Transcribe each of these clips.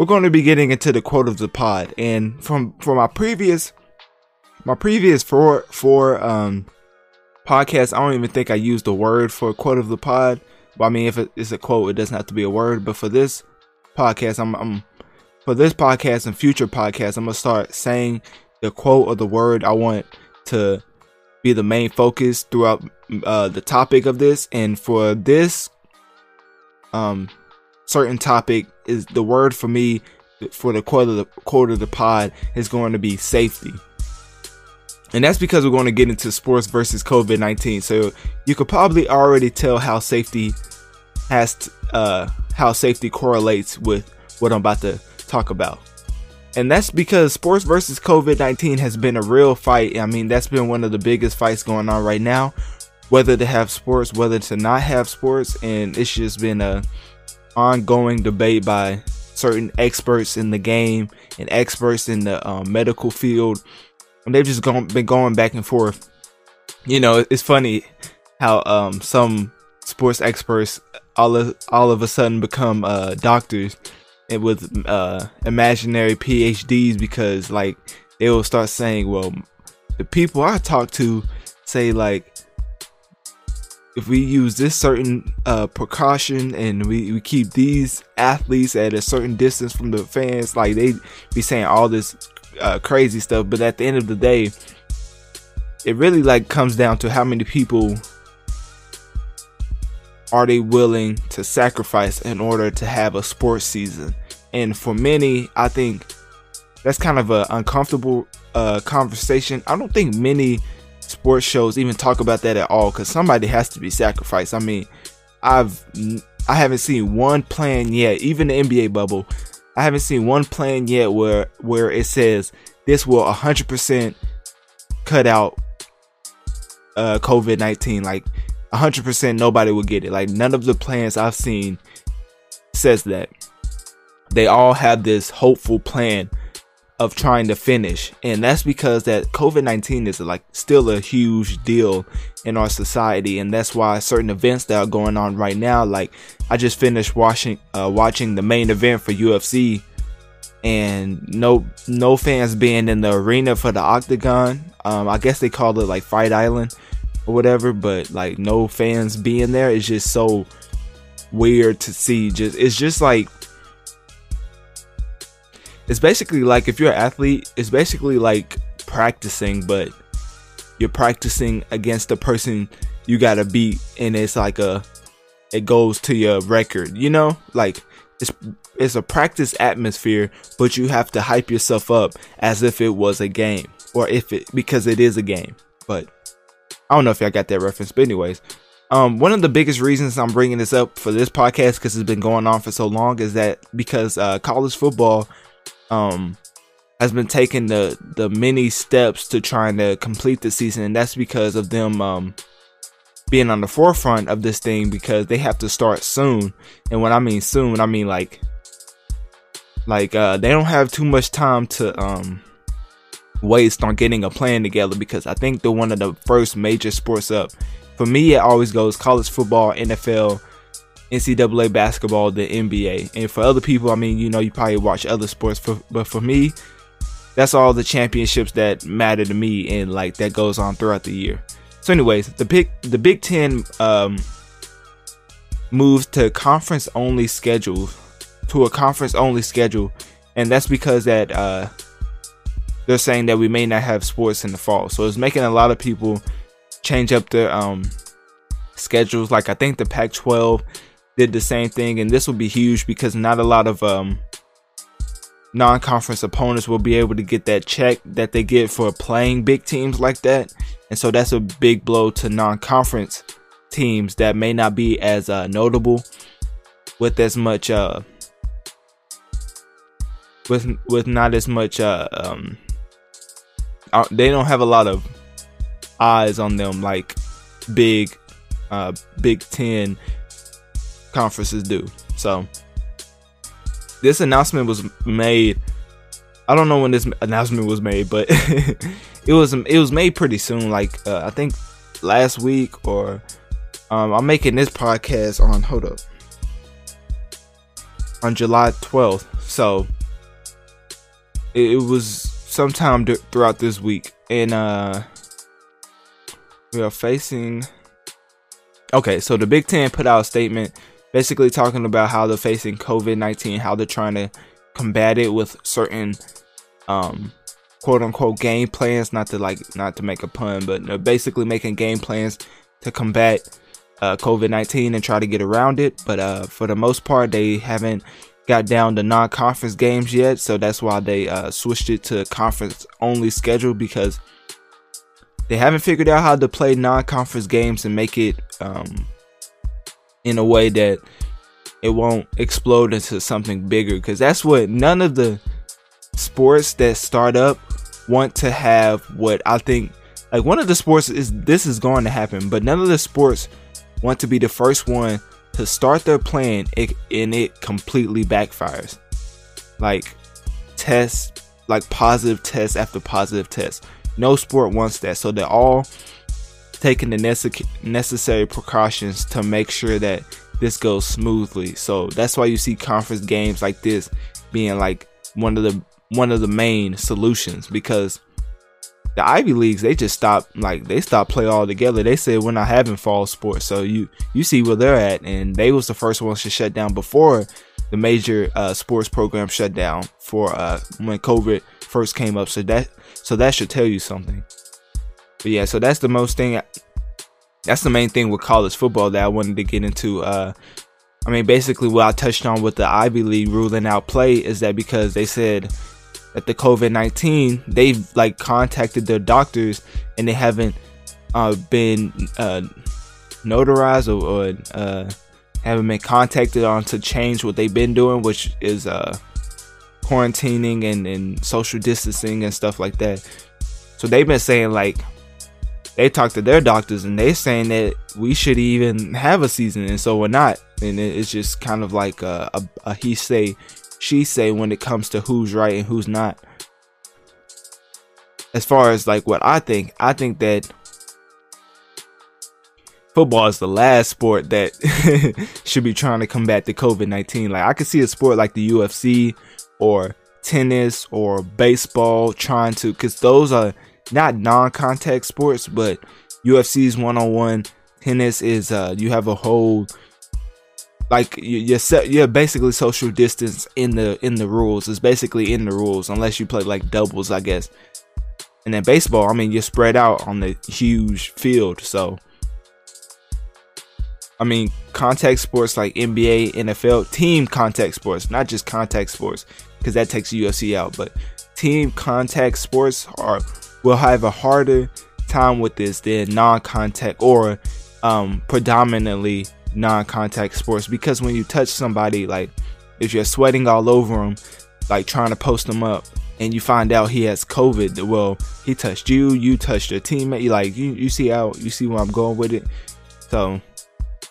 we're going to be getting into the quote of the pod, and from from my previous my previous four four um podcasts, I don't even think I used the word for quote of the pod. Well, I mean, if it's a quote, it doesn't have to be a word. But for this podcast, I'm, I'm for this podcast and future podcasts, I'm gonna start saying the quote or the word I want to be the main focus throughout uh, the topic of this. And for this um certain topic, is the word for me for the quote of the of the pod is going to be safety. And that's because we're going to get into sports versus COVID 19. So you could probably already tell how safety has, uh, how safety correlates with what I'm about to talk about. And that's because sports versus COVID 19 has been a real fight. I mean, that's been one of the biggest fights going on right now. Whether to have sports, whether to not have sports. And it's just been a ongoing debate by certain experts in the game and experts in the um, medical field and they've just gone been going back and forth. You know, it's funny how um some sports experts all of all of a sudden become uh doctors and with uh imaginary PhDs because like they will start saying, well, the people I talk to say like if we use this certain uh, precaution and we, we keep these athletes at a certain distance from the fans, like they be saying all this uh, crazy stuff. But at the end of the day, it really like comes down to how many people are they willing to sacrifice in order to have a sports season. And for many, I think that's kind of an uncomfortable uh, conversation. I don't think many sports shows even talk about that at all because somebody has to be sacrificed. I mean, I've I haven't seen one plan yet, even the NBA bubble. I haven't seen one plan yet where where it says this will 100% cut out uh, COVID 19. Like 100% nobody will get it. Like none of the plans I've seen says that. They all have this hopeful plan of trying to finish. And that's because that COVID-19 is like still a huge deal in our society. And that's why certain events that are going on right now, like I just finished watching, uh, watching the main event for UFC and no, no fans being in the arena for the octagon. Um, I guess they call it like Fight Island or whatever, but like no fans being there is just so weird to see. Just, it's just like, it's basically like if you're an athlete, it's basically like practicing, but you're practicing against the person you gotta beat, and it's like a it goes to your record, you know? Like it's it's a practice atmosphere, but you have to hype yourself up as if it was a game, or if it because it is a game. But I don't know if y'all got that reference, but anyways, um, one of the biggest reasons I'm bringing this up for this podcast because it's been going on for so long is that because uh, college football um has been taking the the many steps to trying to complete the season. And that's because of them um being on the forefront of this thing because they have to start soon. And when i mean soon i mean like like uh they don't have too much time to um waste on getting a plan together because i think they're one of the first major sports up. For me it always goes college football nfl NCAA basketball the NBA. And for other people, I mean, you know, you probably watch other sports, for, but for me, that's all the championships that matter to me, and like that goes on throughout the year. So, anyways, the big the Big Ten um, moves to conference only schedule to a conference only schedule, and that's because that uh, they're saying that we may not have sports in the fall. So it's making a lot of people change up their um, schedules. Like I think the Pac-12 did the same thing, and this will be huge because not a lot of um, non-conference opponents will be able to get that check that they get for playing big teams like that, and so that's a big blow to non-conference teams that may not be as uh, notable with as much uh, with with not as much uh, um, uh, they don't have a lot of eyes on them like big uh, Big Ten conferences do. So this announcement was made. I don't know when this announcement was made, but it was it was made pretty soon. Like uh, I think last week or um, I'm making this podcast on. Hold up. on July 12th. So it, was sometime d- throughout this week, and uh, we are facing. Okay, so the Big Ten put out a statement basically talking about how they're facing COVID 19, how they're trying to combat it with certain um, quote unquote game plans, not to like, not to make a pun, but they're basically making game plans to combat uh, COVID 19 and try to get around it. But uh, for the most part, they haven't got down to non conference games yet. So that's why they uh, switched it to conference only schedule because they haven't figured out how to play non conference games and make it um, in a way that it won't explode into something bigger. Because that's what none of the sports that start up want to have what I think like one of the sports is this is going to happen, but none of the sports want to be the first one to start their plan and it completely backfires. Like tests, like positive tests after positive tests. No sport wants that, so they're all taking the nece- necessary precautions to make sure that this goes smoothly. So that's why you see conference games like this being like one of the one of the main solutions because the Ivy leagues they just stopped like they stopped play altogether. They said we're not having fall sports. So you you see where they're at, and they was the first ones to shut down before the major uh, sports program shut down for uh, when COVID first came up. So that so that should tell you something. But yeah, so that's the most thing. That's the main thing with college football that I wanted to get into. Uh, I mean, basically, what I touched on with the Ivy League ruling out play is that because they said that the COVID 19, they've like contacted their doctors and they haven't uh, been uh, notarized or, or uh, haven't been contacted on to change what they've been doing, which is uh, quarantining and, and social distancing and stuff like that. So they've been saying like they talked to their doctors and they're saying that we should even have a season and so we're not. And it's just kind of like a, a, a he say she say when it comes to who's right and who's not. As far as like what I think, I think that football is the last sport that should be trying to combat the COVID 19. Like I could see a sport like the UFC or tennis or baseball trying to, because those are not non contact sports, but UFC is one on one. Tennis is, uh, you have a whole like you're set, you're basically social distance in the in the rules. It's basically in the rules unless you play like doubles, I guess. And then baseball, I mean, you're spread out on the huge field, so. I mean, contact sports like NBA, NFL, team contact sports, not just contact sports, because that takes UFC out. But team contact sports are will have a harder time with this than non-contact or um, predominantly non-contact sports. Because when you touch somebody like if you're sweating all over them like trying to post them up and you find out he has covid well he touched you you touched your teammate you like you, you see how you see where i'm going with it. So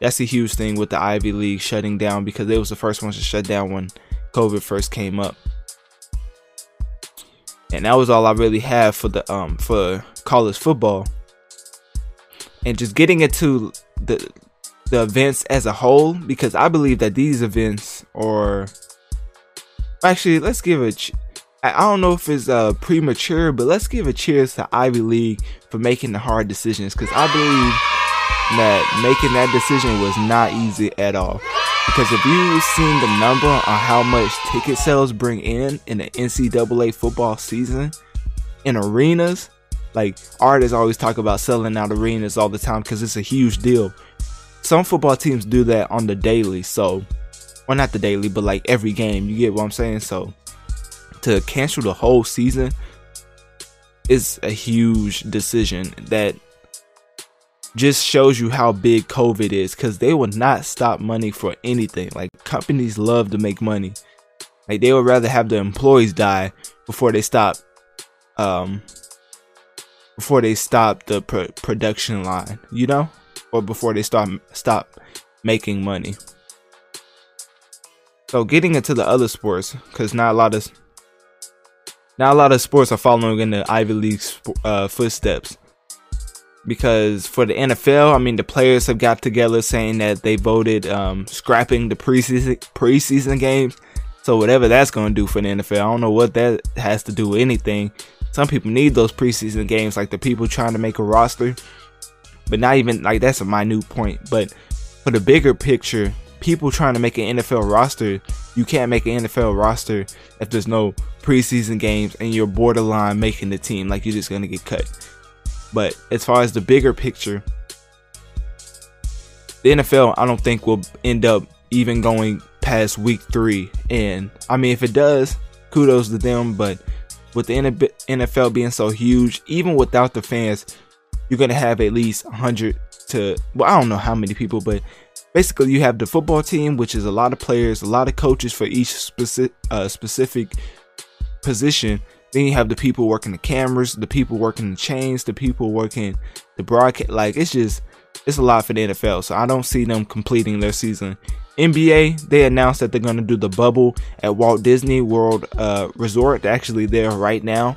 that's a huge thing with the ivy league shutting down because they was the first ones to shut down when covid first came up and that was all i really have for the um for college football and just getting into the the events as a whole because I believe that these events are actually let's give a ch- I don't know if it's uh, premature, but let's give a cheers to Ivy League for making the hard decisions because I believe that making that decision was not easy at all. Because if you've seen the number on how much ticket sales bring in in the NCAA football season in arenas, like artists always talk about selling out arenas all the time because it's a huge deal some football teams do that on the daily. So, or not the daily, but like every game. You get what I'm saying? So, to cancel the whole season is a huge decision that just shows you how big COVID is because they will not stop money for anything. Like, companies love to make money. Like, they would rather have the employees die before they stop, um, before they stop the pr- production line, you know? or before they start stop making money. So getting into the other sports, because not a lot of not a lot of sports are following in the Ivy League uh, footsteps. Because for the NFL, I mean, the players have got together saying that they voted um, scrapping the preseason preseason games So whatever that's going to do for the NFL, I don't know what that has to do with anything. Some people need those preseason games, like the people trying to make a roster, but not even like that's a minute point. But for the bigger picture, people trying to make an NFL roster, you can't make an NFL roster if there's no preseason games and you're borderline making the team. Like you're just gonna get cut. But as far as the bigger picture, the NFL I don't think will end up even going past week three. And I mean, if it does, kudos to them. But with the NFL being so huge, even without the fans, you're gonna have at least 100 to well, I don't know how many people, but basically you have the football team, which is a lot of players, a lot of coaches for each uh, specific position. Then you have the people working the cameras, the people working the chains, the people working the broadcast. Like it's just it's a lot for the NFL. So I don't see them completing their season. NBA, they announced that they're going to do the bubble at Walt Disney World uh, Resort. They're actually there right now,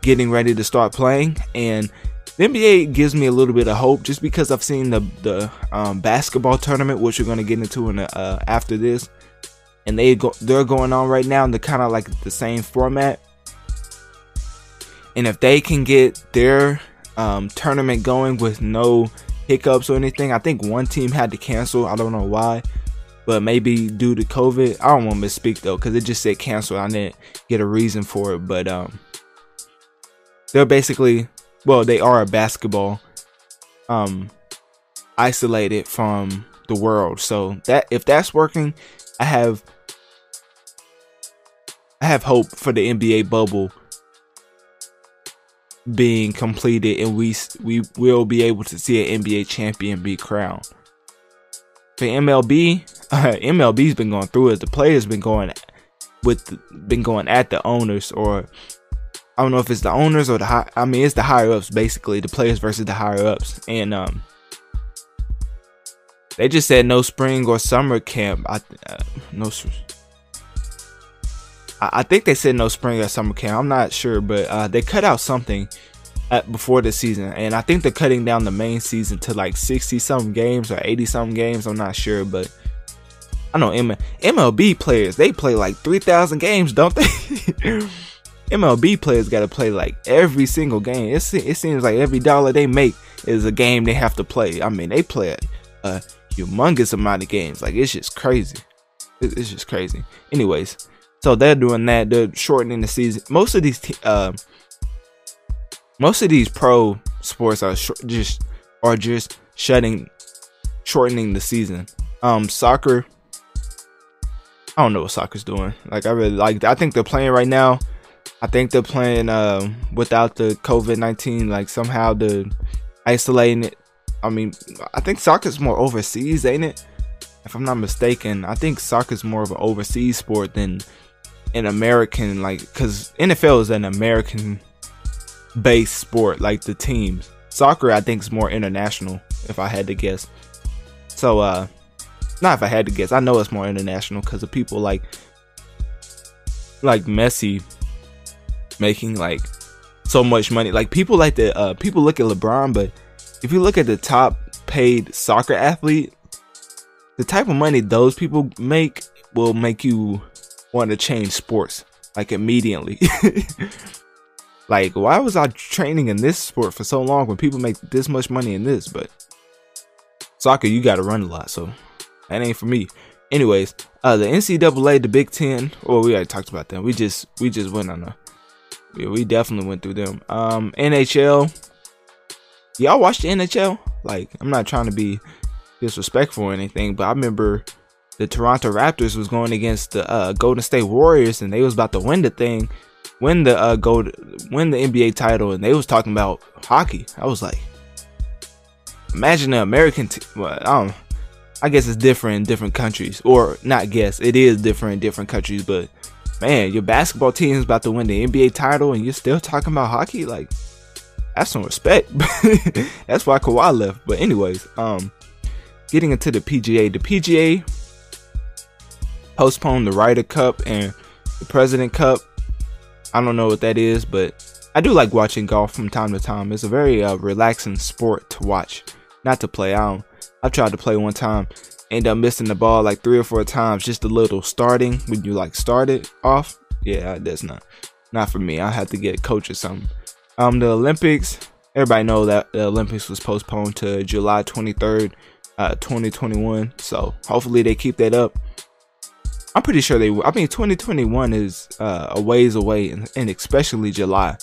getting ready to start playing. And the NBA gives me a little bit of hope just because I've seen the the um, basketball tournament, which we're gonna get into in the, uh, after this, and they go they're going on right now, and they're kind of like the same format. And if they can get their um, tournament going with no hiccups or anything, I think one team had to cancel. I don't know why, but maybe due to COVID. I don't want to misspeak though, because it just said cancel. I didn't get a reason for it, but um, they're basically well, they are a basketball um isolated from the world. So that if that's working, I have I have hope for the NBA bubble being completed and we we will be able to see an NBA champion be crowned. For MLB, uh, MLB's been going through it. The players been going with been going at the owners or I don't know if it's the owners or the high. I mean, it's the higher ups basically, the players versus the higher ups, and um, they just said no spring or summer camp. I uh, no. I, I think they said no spring or summer camp. I'm not sure, but uh, they cut out something at, before the season, and I think they're cutting down the main season to like 60 some games or 80 some games. I'm not sure, but I know MLB players they play like 3,000 games, don't they? MLB players got to play like every single game. It, it seems like every dollar they make is a game they have to play. I mean, they play a, humongous amount of games. Like it's just crazy. It, it's just crazy. Anyways, so they're doing that. They're shortening the season. Most of these, uh, most of these pro sports are sh- just are just shutting, shortening the season. Um, soccer. I don't know what soccer's doing. Like I really like. I think they're playing right now I think they're playing uh, without the COVID nineteen, like somehow the isolating it. I mean, I think soccer's more overseas, ain't it? If I'm not mistaken, I think soccer's more of an overseas sport than an American, like, because NFL is an American based sport, like the teams. Soccer, I think, is more international, if I had to guess. So, uh, not if I had to guess, I know it's more international because of people like like Messi making like so much money. Like people like the uh, people look at LeBron, but if you look at the top paid soccer athlete, the type of money those people make will make you want to change sports like immediately. like why was I training in this sport for so long when people make this much money in this? But soccer, you got to run a lot, so that ain't for me. Anyways, uh, the NCAA, the Big Ten. Well, we already talked about them. We just we just went on a yeah, we definitely went through them. Um, NHL. Y'all watch the NHL? Like, I'm not trying to be disrespectful or anything, but I remember the Toronto Raptors was going against the uh, Golden State Warriors, and they was about to win the thing, win the uh, gold, win the NBA title, and they was talking about hockey. I was like, imagine the American. T- well, I. I guess it's different in different countries, or not. Guess it is different in different countries, but man, your basketball team is about to win the NBA title and you're still talking about hockey? Like, that's some respect. that's why Kawhi left. But anyways, um, getting into the PGA, the PGA postponed the Ryder Cup and the President Cup. I don't know what that is, but I do like watching golf from time to time. It's a very uh, relaxing sport to watch, not to play. I don't, I tried to play one time, end up missing the ball like three or four times, just a little starting when you like start it off. Yeah, that's not not for me. I have to get a coach or something. Um, the Olympics. Everybody know that the Olympics was postponed to July 23rd, uh, 2021. So hopefully they keep that up. I'm pretty sure they will. I mean, 2021 is uh, a ways away, and, and especially July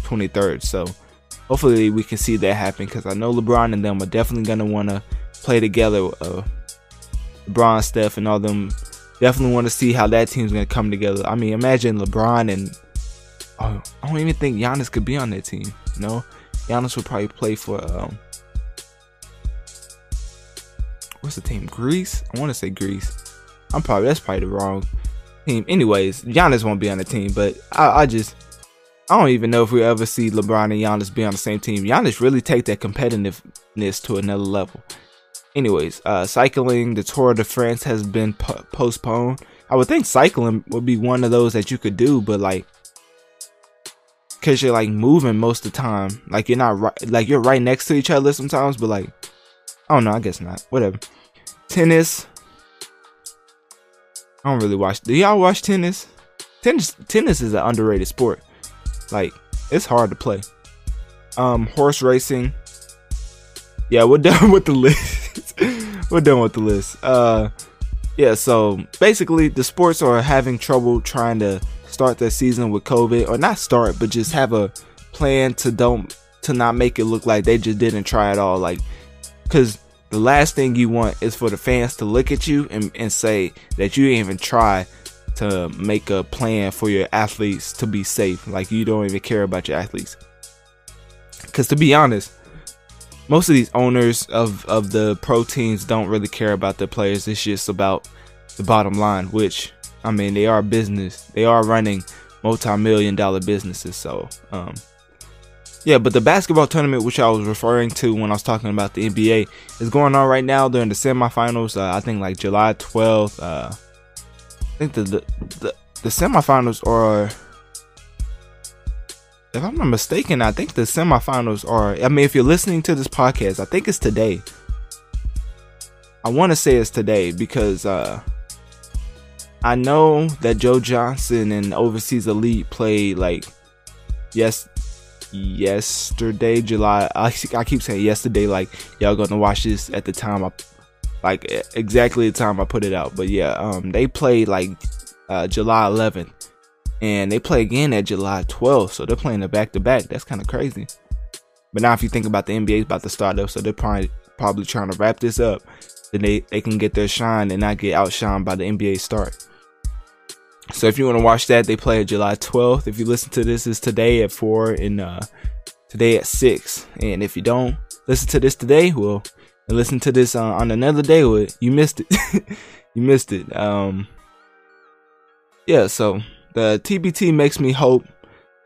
23rd. So hopefully we can see that happen because I know LeBron and them are definitely gonna want to play together. Uh, LeBron, Steph, and all them definitely want to see how that team's gonna come together. I mean, imagine LeBron and oh, I don't even think Giannis could be on that team. You know, Giannis would probably play for um, what's the team? Greece. I want to say Greece. I'm probably that's probably the wrong team. Anyways, Giannis won't be on the team, but I, I just I don't even know if we ever see LeBron and Giannis be on the same team. Giannis really take that competitiveness to another level. Anyways, uh, cycling, the Tour de France has been po- postponed. I would think cycling would be one of those that you could do, but like, cause you're like moving most of the time. Like you're not right, like you're right next to each other sometimes, but like, I don't know. I guess not. Whatever. Tennis. I don't really watch. Do y'all watch tennis? Tennis, tennis is an underrated sport. Like it's hard to play. Um, horse racing. Yeah, we're done with the list. we're done with the list. Uh, yeah. So basically, the sports are having trouble trying to start their season with COVID, or not start, but just have a plan to don't to not make it look like they just didn't try at all. Like, because the last thing you want is for the fans to look at you and, and say that you didn't even try to make a plan for your athletes to be safe. Like you don't even care about your athletes. Cause to be honest, most of these owners of, of the pro teams don't really care about their players. It's just about the bottom line, which I mean they are business. They are running multi-million dollar businesses. So um yeah, but the basketball tournament, which I was referring to when I was talking about the NBA, is going on right now. During the semifinals. Uh, I think like July 12th. Uh, I think the, the the the semifinals are if I'm not mistaken, I think the semifinals are I mean if you're listening to this podcast, I think it's today. I want to say it's today because uh I know that Joe Johnson and Overseas Elite played like yes yesterday, July. I, I keep saying yesterday, like y'all gonna watch this at the time I like exactly the time I put it out. But yeah, um, they played like uh, July 11th, and they play again at July 12th. So they're playing the back to back. That's kind of crazy. But now, if you think about the NBA is about to start up, so they're probably probably trying to wrap this up, then they they can get their shine and not get outshined by the NBA start. So if you want to watch that, they play at July 12th. If you listen to this, is today at four and uh, today at six. And if you don't listen to this today, well, listen to this uh, on another day with you missed it you missed it um yeah so the tbt makes me hope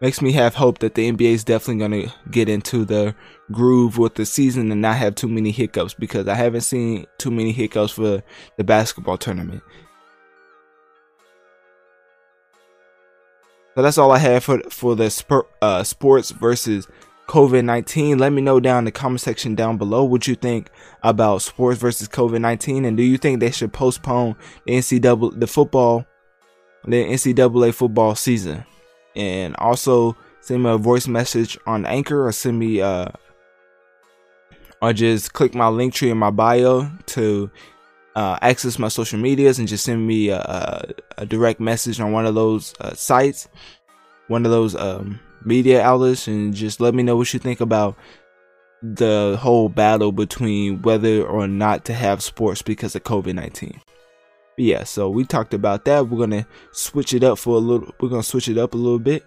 makes me have hope that the nba is definitely going to get into the groove with the season and not have too many hiccups because i haven't seen too many hiccups for the basketball tournament so that's all i have for for the spur, uh, sports versus COVID 19. Let me know down in the comment section down below what you think about sports versus COVID 19. And do you think they should postpone the NCAA, the football, the NCAA football season? And also send me a voice message on Anchor or send me, uh, or just click my Linktree in my bio to uh, access my social medias and just send me a, a direct message on one of those uh, sites, one of those um, media outlets and just let me know what you think about the whole battle between whether or not to have sports because of COVID 19. Yeah, so we talked about that. We're gonna switch it up for a little. We're gonna switch it up a little bit.